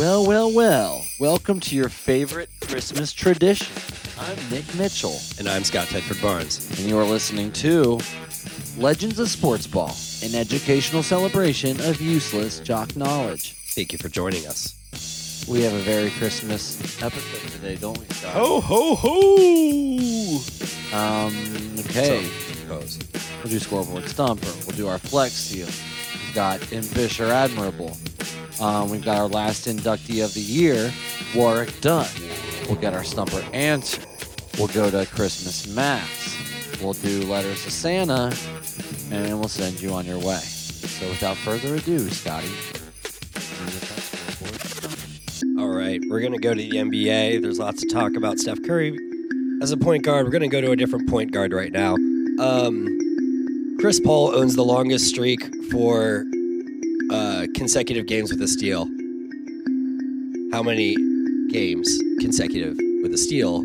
Well, well, well. Welcome to your favorite Christmas tradition. I'm Nick Mitchell, And I'm Scott Tedford Barnes. and you are listening to Legends of Sports Ball, an educational celebration of useless jock knowledge. Thank you for joining us. We have a very Christmas episode today, don't we, Scott? Ho, ho, ho! Um, okay. Hose. We'll do scoreboard stumper. We'll do our flex seal. We've got impish or admirable. Um, we've got our last inductee of the year, Warrick Dunn. We'll get our stumper answer. We'll go to Christmas Mass. We'll do letters to Santa, and we'll send you on your way. So without further ado, Scotty. All right, we're going to go to the NBA. There's lots to talk about Steph Curry. As a point guard, we're going to go to a different point guard right now. Um, Chris Paul owns the longest streak for uh, consecutive games with a steal. How many games consecutive with a steal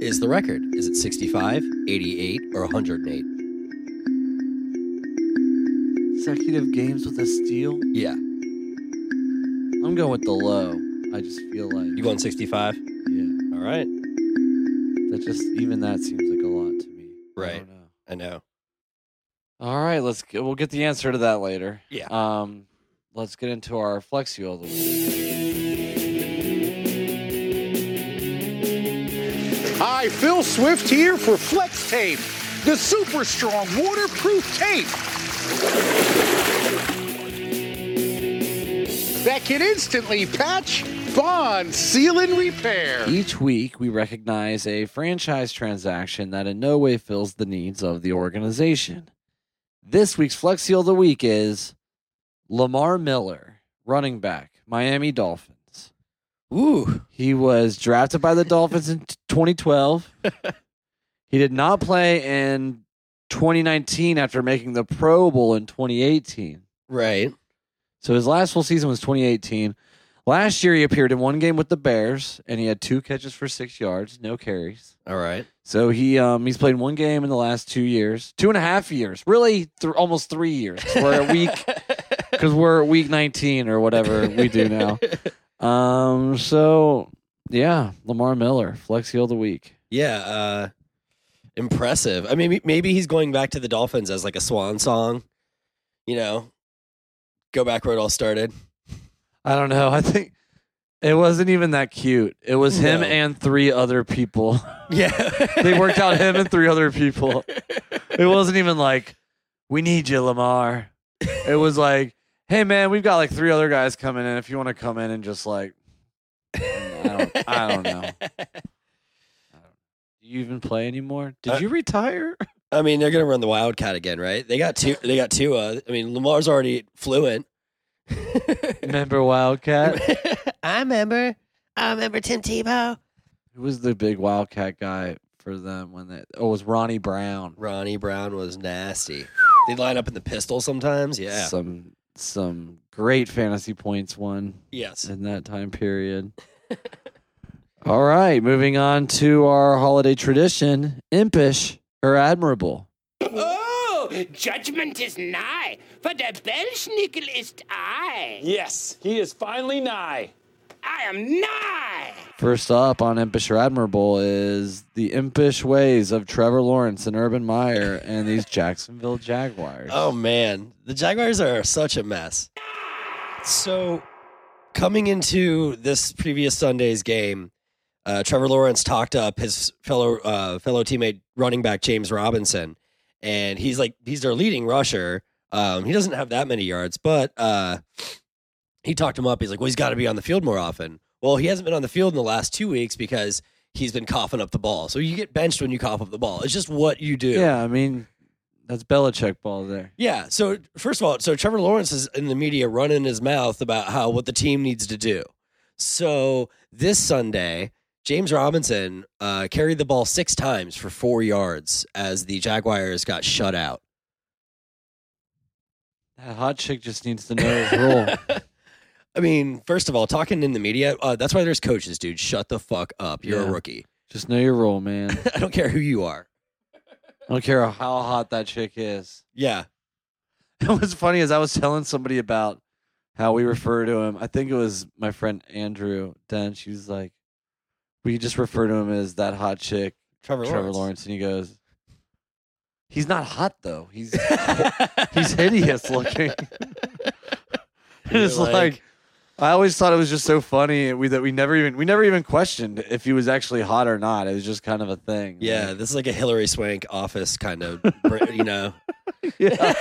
is the record? Is it 65, 88, or 108? Consecutive games with a steal? Yeah. I'm going with the low. I just feel like. You going 65? Yeah. All right. That just, even that seems like a lot to me. I Right. know. I know. All right, let's get, we'll get the answer to that later. Yeah. Um, let's get into our flex seal of the week. Hi, Phil Swift here for Flex Tape, the super strong waterproof tape that can instantly patch, bond, seal, and repair. Each week, we recognize a franchise transaction that in no way fills the needs of the organization. This week's flex seal of the week is Lamar Miller, running back, Miami Dolphins. Ooh. He was drafted by the Dolphins in 2012. he did not play in 2019 after making the Pro Bowl in 2018. Right. So his last full season was 2018. Last year he appeared in one game with the Bears and he had two catches for 6 yards, no carries. All right. So he um he's played one game in the last 2 years, two and a half years. Really th- almost 3 years. We're at week cuz we're week 19 or whatever we do now. Um so yeah, Lamar Miller, flex seal of the week. Yeah. Uh, impressive. I mean, maybe he's going back to the Dolphins as like a swan song. You know, go back where it all started. I don't know. I think it wasn't even that cute. It was him No. and three other people. Yeah. they worked out him and three other people. It wasn't even like, we need you, Lamar. It was like, hey man, we've got like three other guys coming in. If you want to come in and just like, I don't, I don't know. Do you even play anymore? Did Uh, you retire? I mean, they're gonna run the Wildcat again, right? They got two. They got two. Uh, I mean, Lamar's already fluent. Remember Wildcat? I remember. I remember Tim Tebow. Who was the big Wildcat guy for them when they? Oh, it was Ronnie Brown. Ronnie Brown was nasty. They'd line up in the pistol sometimes. Yeah. Some some great fantasy points won yes. in that time period. All right, moving on to our holiday tradition, impish or admirable. Oh, judgment is nigh, for der Belsnickel ist I. Yes, he is finally nigh. I am nigh. First up on impish or admirable is the impish ways of Trevor Lawrence and Urban Meyer and these Jacksonville Jaguars. Oh man, the Jaguars are such a mess. So, coming into this previous Sunday's game, uh, Trevor Lawrence talked up his fellow uh, fellow teammate running back James Robinson, and he's like he's their leading rusher. Um, he doesn't have that many yards, but uh, he talked him up. He's like, well, he's got to be on the field more often. Well, he hasn't been on the field in the last two weeks because he's been coughing up the ball. So you get benched when you cough up the ball. It's just what you do. Yeah, I mean, That's Belichick ball there. Yeah. So first of all, so Trevor Lawrence is in the media running his mouth about how what the team needs to do. So this Sunday, James Robinson uh, carried the ball six times for four yards as the Jaguars got shut out. That hot chick just needs to know his role. I mean, first of all, talking in the media, uh, that's why there's coaches, dude. Shut the fuck up. You're Yeah. a rookie. just know your role, man. I don't care who you are. I don't care how hot that chick is. Yeah. What's funny is I was telling somebody about how we refer to him. I think it was my friend Andrew Dench. He was like, we just refer to him as that hot chick, Trevor, Trevor Lawrence. And he goes, he's not hot though. He's he's hideous looking. it's like, like- I always thought it was just so funny we, that we never even we never even questioned if he was actually hot or not. It was just kind of a thing. Yeah, Like, this is like a Hilary Swank office kind of, you know. yeah.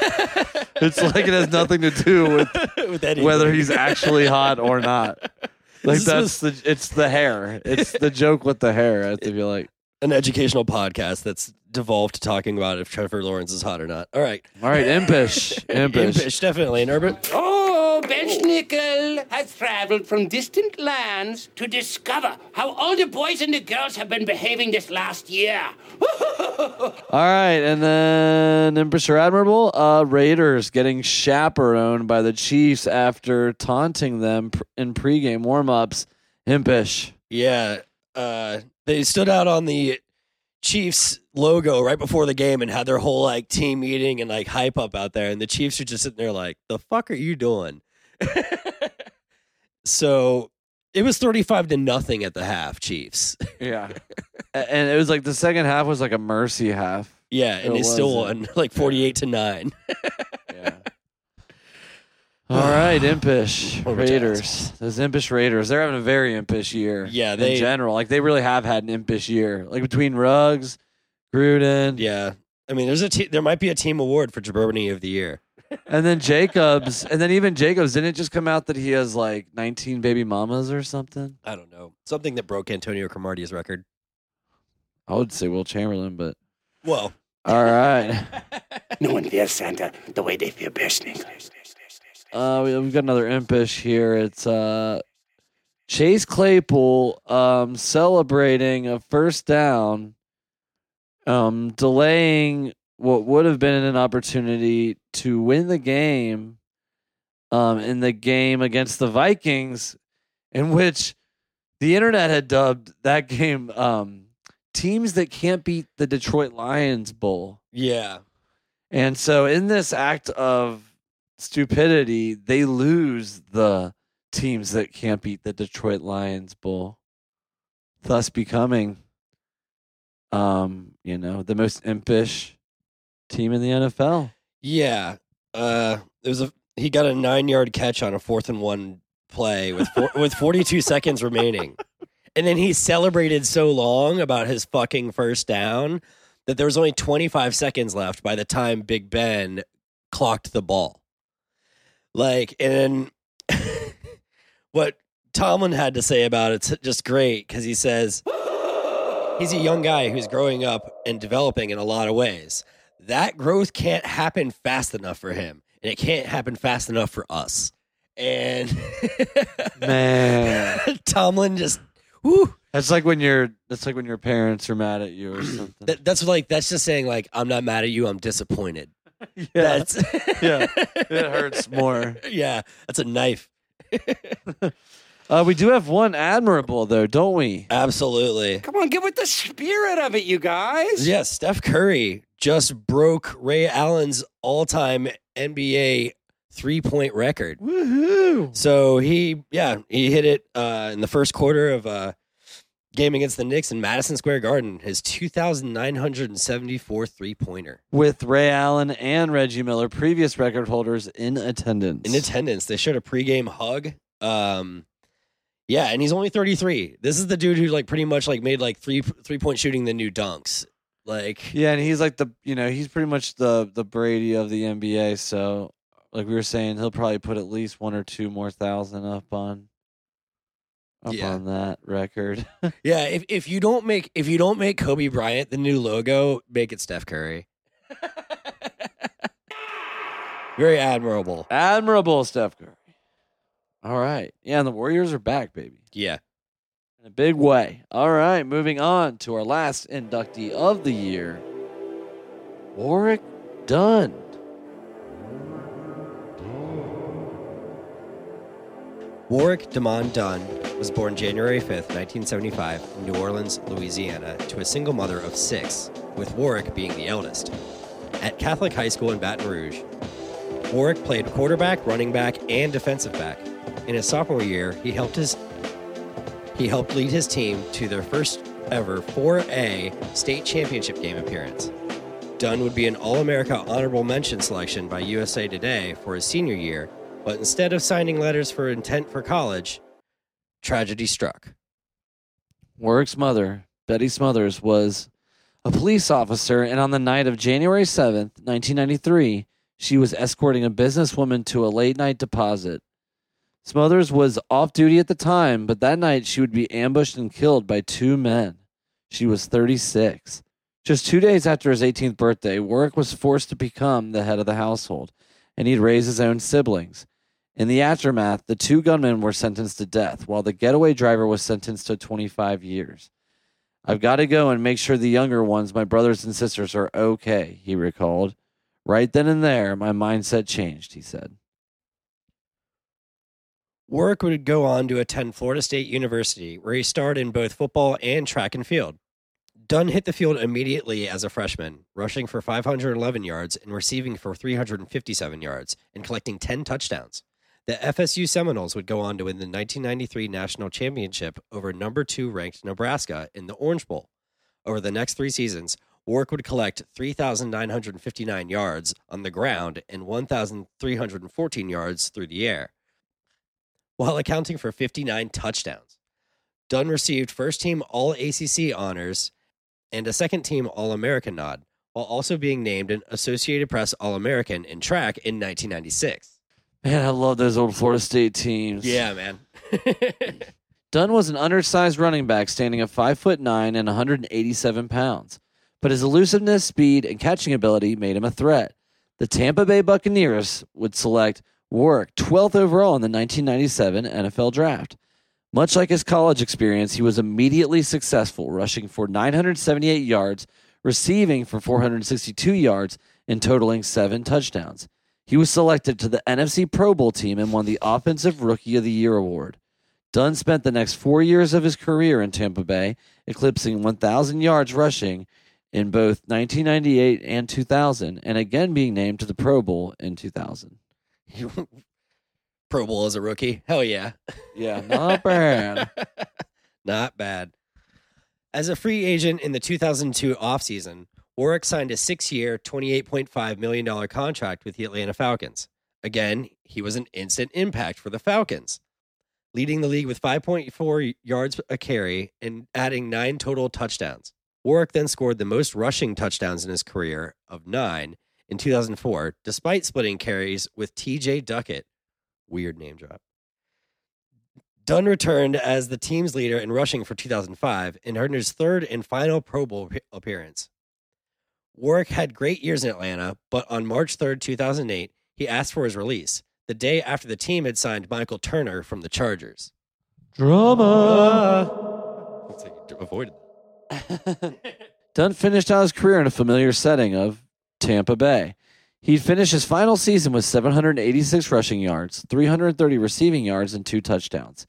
it's like it has nothing to do with with whether he's actually hot or not. Like This that's the it's the hair. It's the joke with the hair. I feel like. An educational podcast that's devolved to talking about if Trevor Lawrence is hot or not. All right. All right, impish, impish. Impish, definitely. And Urban? Oh, Belsnickel has traveled from distant lands to discover how all the boys and the girls have been behaving this last year. All right, and then impish or admirable. Uh, Raiders getting chaperoned by the Chiefs after taunting them pr- in pregame warmups. Impish. Yeah. Uh, they stood out on the Chiefs logo right before the game and had their whole like team meeting and like hype up out there. And the Chiefs are just sitting there like, the fuck are you doing? so it was 35 to nothing at the half, Chiefs. Yeah, and it was like the second half was like a mercy half. Yeah, and It they still won like 48 to 9. Yeah. All right, impish What were we Raiders. Those impish Raiders. They're having a very impish year. Yeah, in general, like they really have had an impish year. Like between Ruggs, Gruden, Yeah. I mean, there's a te- there might be a team award for Jabroni of the year. and then Jacobs, and then even Jacobs. Didn't it just come out that he has like 19 baby mamas or something? I don't know. Something that broke Antonio Cromartie's record. I would say Wilt Chamberlain, but Well, all right. No one fears Santa the way they fear Belsnickel. Uh, we- we've got another impish here. It's uh, Chase Claypool um, celebrating a first down, um, delaying what would have been an opportunity to win the game um, in the game against the Vikings, in which the internet had dubbed that game um, Teams That Can't Beat the Detroit Lions Bowl. yeah. And so, in this act of stupidity, they lose the teams that can't beat the Detroit Lions Bowl, thus becoming, um, you know, the most impish team in the NFL. Yeah. Uh it was a he got a 9-yard catch on a fourth and 1 play with four, with 42 seconds remaining. And then he celebrated so long about his fucking first down that there was only 25 seconds left by the time Big Ben clocked the ball. Like and what Tomlin had to say about it's just great cuz he says he's a young guy who's growing up and developing in a lot of ways. That growth can't happen fast enough for him, and it can't happen fast enough for us. And Man, Tomlin just, whoo, that's like when your that's like when your parents are mad at you or something. that, that's like that's just saying like I'm not mad at you, I'm disappointed. yeah, That's yeah, it hurts more. Yeah, that's a knife. Uh, we do have one admirable though, don't we? Absolutely. Come on, get with the spirit of it, you guys. Yeah, Steph Curry just broke Ray Allen's all-time NBA three-point record. Woohoo! So he, yeah, he hit it uh, in the first quarter of a game against the Knicks in Madison Square Garden. His 2,974 three-pointer With Ray Allen and Reggie Miller, previous record holders in attendance. in attendance. They showed a pregame hug. Um, yeah, and he's only 33. This is the dude who like pretty much like made like three three-point shooting the new dunks. Like, Yeah, and he's like the you know he's pretty much the the Brady of the NBA. So like we were saying, he'll probably put at least one or two more thousand up on up Yeah. on that record. yeah, if if you don't make if you don't make Kobe Bryant the new logo, make it Steph Curry. Very admirable. Admirable, Steph Curry. All right. Yeah, and the Warriors are back, baby. Yeah. In a big way. All right, moving on to our last inductee of the year Warrick Dunn. Warrick Damon Dunn was born January 5th, 1975, in New Orleans, Louisiana, to a single mother of six, with Warrick being the eldest. At Catholic High School in Baton Rouge, Warrick played quarterback, running back, and defensive back. In his sophomore year, he helped his he helped lead his team to their first ever 4A state championship game appearance. Dunn would be an All America honorable mention selection by USA Today for his senior year, but instead of signing letters for intent for college, tragedy struck. Warrick's mother, Betty Smothers, was a police officer, and on the night of January 7th, 1993, she was escorting a businesswoman to a late night deposit. Smothers was off duty at the time, but that night she would be ambushed and killed by two men. She was 36. Just two days after his 18th birthday, Warrick was forced to become the head of the household, and he'd raise his own siblings. In the aftermath, the two gunmen were sentenced to death, while the getaway driver was sentenced to 25 years. I've got to go and make sure the younger ones, my brothers and sisters, are okay, he recalled. Right then and there, my mindset changed, he said. Warrick would go on to attend Florida State University, where he starred in both football and track and field. Dunn hit the field immediately as a freshman, rushing for 511 yards and receiving for 357 yards, and collecting 10 touchdowns. The FSU Seminoles would go on to win the 1993 national championship over number two ranked Nebraska in the Orange Bowl. Over the next three seasons, Warrick would collect 3,959 yards on the ground and 1,314 yards through the air, while accounting for 59 touchdowns. Dunn received first team All ACC honors and a second team All American nod, while also being named an Associated Press All American in track in 1996. Man, I love those old Florida State teams. Yeah, man. Dunn was an undersized running back standing at 5 foot 9 and 187 pounds, but his elusiveness, speed, and catching ability made him a threat. The Tampa Bay Buccaneers would select Warrick 12th overall in the 1997 NFL Draft. Much like his college experience, he was immediately successful, rushing for 978 yards, receiving for 462 yards, and totaling seven touchdowns. He was selected to the NFC Pro Bowl team and won the Offensive Rookie of the Year award. Dunn spent the next four years of his career in Tampa Bay, eclipsing 1,000 yards rushing in both 1998 and 2000, and again being named to the Pro Bowl in 2000. Pro Bowl as a rookie. Hell yeah. Yeah, not bad. Not bad. As a free agent in the 2002 offseason, Warrick signed a six year, $28.5 million contract with the Atlanta Falcons. Again, he was an instant impact for the Falcons, leading the league with 5.4 yards a carry and adding nine total touchdowns. Warrick then scored the most rushing touchdowns in his career of nine in 2004, despite splitting carries with TJ Duckett. Weird name drop. Dunn returned as the team's leader in rushing for 2005 and earned his third and final Pro Bowl appearance. Warrick had great years in Atlanta, but on March 3rd, 2008, he asked for his release, the day after the team had signed Michael Turner from the Chargers. Drama. Looks like you avoided Dunn finished out his career in a familiar setting of Tampa Bay. He'd finish his final season with 786 rushing yards, 330 receiving yards, and two touchdowns.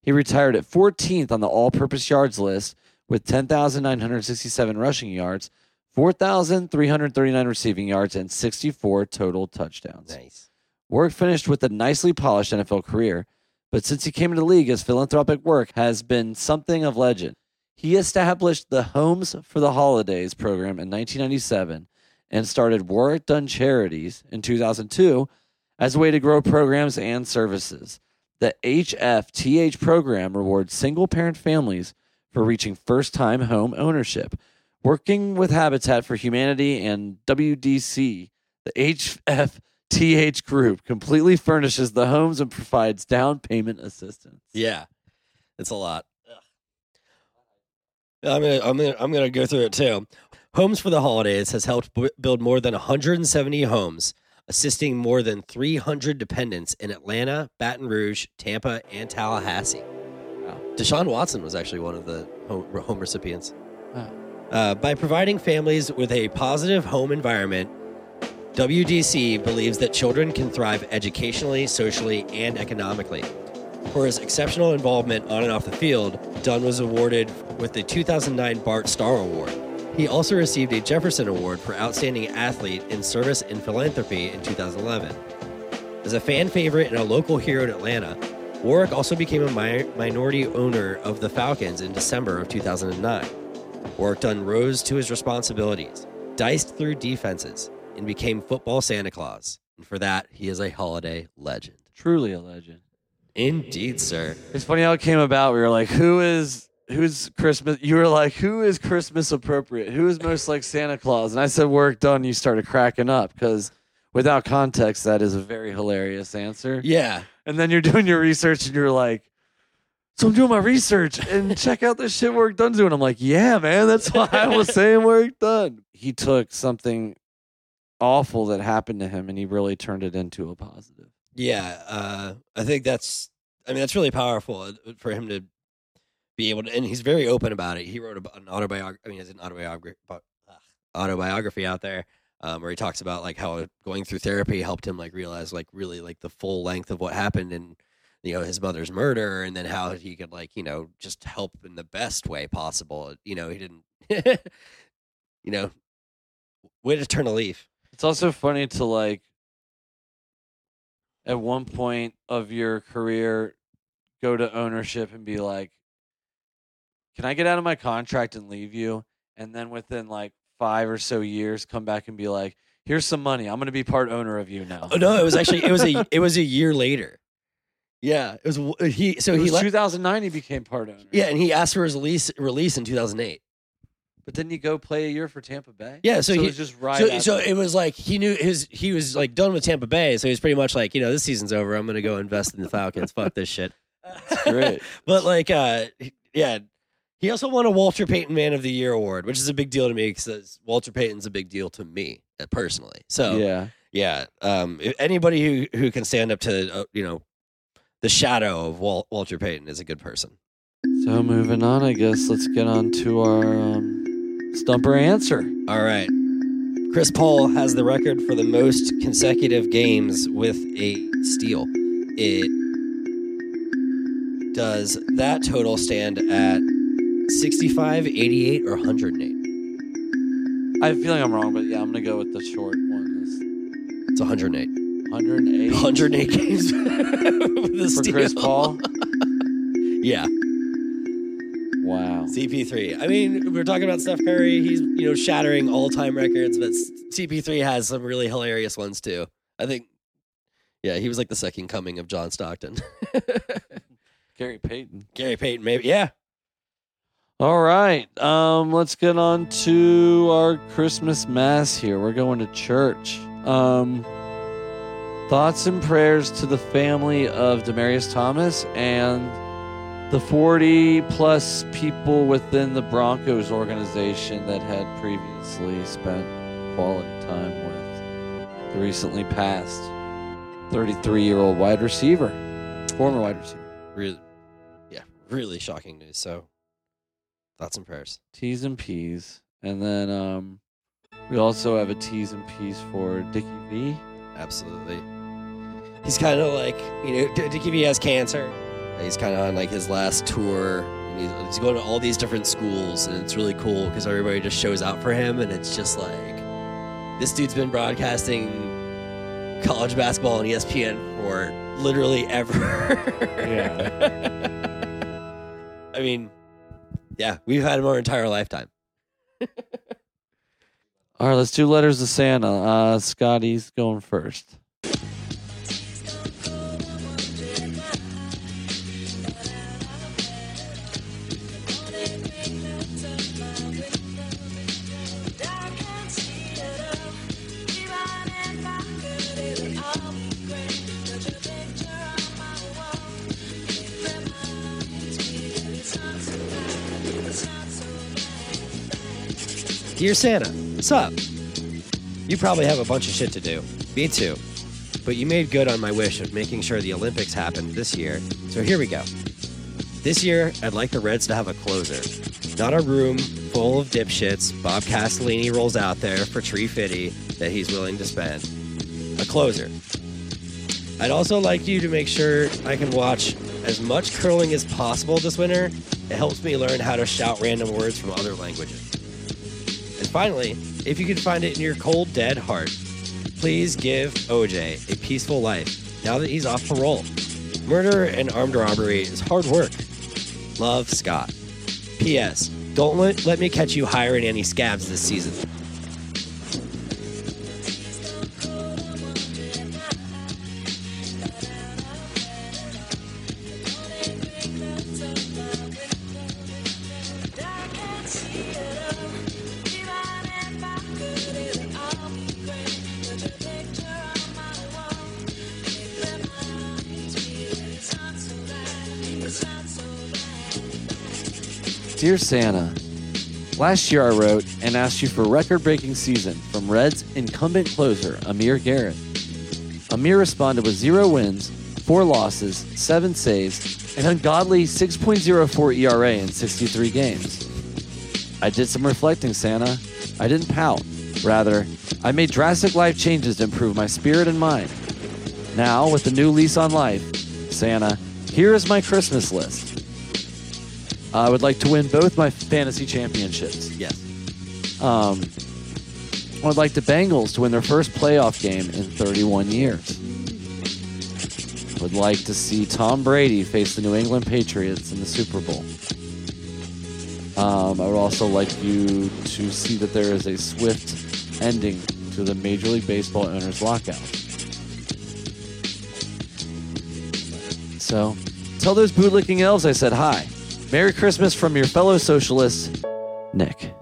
He retired at 14th on the all purpose yards list with 10,967 rushing yards, 4,339 receiving yards, and 64 total touchdowns. Nice. Work finished with a nicely polished NFL career, but since he came into the league, his philanthropic work has been something of legend. He established the Homes for the Holidays program in 1997 and started Warrick Dunn Charities in 2002 as a way to grow programs and services. The HFTH program rewards single parent families for reaching first time home ownership. Working with Habitat for Humanity and WDC, the HFTH group completely furnishes the homes and provides down payment assistance. Yeah, it's a lot. I'm gonna, I'm gonna, I'm gonna go through it too. Homes for the Holidays has helped b- build more than 170 homes, assisting more than 300 dependents in Atlanta, Baton Rouge, Tampa, and Tallahassee. Wow. Deshaun Watson was actually one of the home, home recipients. Wow. Uh, by providing families with a positive home environment, WDC believes that children can thrive educationally, socially, and economically. For his exceptional involvement on and off the field, Dunn was awarded with the 2009 Bart Starr Award. He also received a Jefferson Award for Outstanding Athlete in Service and Philanthropy in 2011. As a fan favorite and a local hero in Atlanta, Warrick also became a mi- minority owner of the Falcons in December of 2009. Warrick Dunn rose to his responsibilities, diced through defenses, and became football Santa Claus. And for that, he is a holiday legend. Truly a legend. Indeed, sir. It's funny how it came about. We were like, who is who's Christmas? You were like, who is Christmas appropriate? Who is most like Santa Claus? And I said, work done. You started cracking up because without context, that is a very hilarious answer. Yeah. And then you're doing your research and you're like, so I'm doing my research and check out this shit work done doing. I'm like, yeah, man, that's why I was saying work done. He took something awful that happened to him and he really turned it into a positive. Yeah, uh, I think that's. I mean, that's really powerful uh, for him to be able to, and he's very open about it. He wrote an autobiography. I mean, it's an autobiography, autobiography out there um, where he talks about like how going through therapy helped him like realize like really like the full length of what happened and you know his mother's murder, and then how he could like you know just help in the best way possible. You know, he didn't. you know, way to turn a leaf. It's also funny to like at one point of your career go to ownership and be like, "Can I get out of my contract and leave you?" And then within like 5 or so years come back and be like, "Here's some money. I'm going to be part owner of you now." Oh no, it was actually it was a it was a year later. Yeah, it was he. So it he left. 2009 he became part owner. Yeah, and he asked for his release release in 2008. But then he go play a year for Tampa Bay? Yeah, so it he- was just right so, so it was like he knew his he was like done with Tampa Bay, so he was pretty much like you know this season's over. I'm gonna go invest in the Falcons. Fuck this shit. great. but like, uh, yeah, he also won a Walter Payton Man of the Year award, which is a big deal to me because Walter Payton's a big deal to me uh, personally. So yeah. yeah, um, anybody who who can stand up to uh, you know the shadow of Wal- Walter Payton is a good person. So moving on, I guess let's get on to our um, stumper answer. All right. Chris Paul has the record for the most consecutive games with a steal. It does that total stand at 65, 88, or 108? I a feeling I'm wrong, but yeah, I'm gonna go with the short one. It's 108. It's 108. 108 games with a for steal. Chris Paul. Yeah, Wow. CP3. I mean, we're talking about Steph Curry. He's you know shattering all time records, but CP3 has some really hilarious ones too. I think. Yeah, he was like the second coming of John Stockton. Gary Payton. Gary Payton, maybe. Yeah. All right. Um, let's get on to our Christmas mass here. We're going to church. Um, thoughts and prayers to the family of Demaryius Thomas and the 40 plus people within the Broncos organization that had previously spent quality time with the recently passed 33 year old wide receiver, former wide receiver. Really, yeah, really shocking news. So, thoughts and prayers. T's and P's. And then um, we also have a T's and P's for Dickie V. Absolutely. He's kind of like you know, D- Dickie V has cancer. He's kind of on like his last tour. And he's, he's going to all these different schools, and it's really cool because everybody just shows out for him, and it's just like this dude's been broadcasting college basketball on ESPN for literally ever. Yeah. I mean, yeah, we've had him our entire lifetime. All right, let's do letters to Santa. Uh, Scotty's going first. Santa, what's up? You probably have a bunch of shit to do. Me too. But you made good on my wish of making sure the Olympics happened this year, so here we go. This year, I'd like the Reds to have a closer. Not a room full of dipshits Bob Castellini rolls out there for Tree Fitty that he's willing to spend. A closer. I'd also like you to make sure I can watch as much curling as possible this winter. It helps me learn how to shout random words from other languages. Finally, if you can find it in your cold, dead heart, please give OJ a peaceful life now that he's off parole. Murder and armed robbery is hard work. Love, Scott. P.S. Don't let, let me catch you hiring any scabs this season. Dear Santa, last year I wrote and asked you for record breaking season from Reds incumbent closer Amir Garrett. Amir responded with zero wins, four losses, seven saves, and an ungodly 6.04 ERA in 63 games. I did some reflecting, Santa. I didn't pout. Rather, I made drastic life changes to improve my spirit and mind. Now, with the new lease on life, Santa, here is my Christmas list. I would like to win both my fantasy championships. Yes. Um, I would like the Bengals to win their first playoff game in 31 years. I Would like to see Tom Brady face the New England Patriots in the Super Bowl. Um, I would also like you to see that there is a swift ending to the Major League Baseball owners lockout. So, tell those bootlicking elves I said hi. Merry Christmas from your fellow socialist, Nick.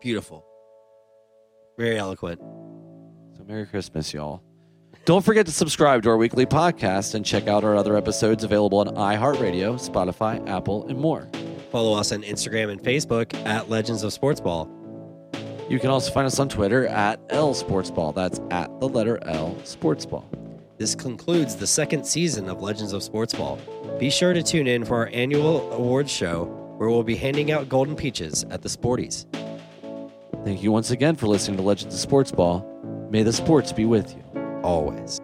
Beautiful. Very eloquent. So Merry Christmas, y'all. Don't forget to subscribe to our weekly podcast and check out our other episodes available on iHeartRadio, Spotify, Apple, and more. Follow us on Instagram and Facebook at Legends of Sports Ball. You can also find us on Twitter at L Sportsball. That's at the letter L Sportsball. This concludes the second season of Legends of Sports Ball. Be sure to tune in for our annual awards show where we'll be handing out golden peaches at the Sporties. Thank you once again for listening to Legends of Sports Ball. May the sports be with you. Always.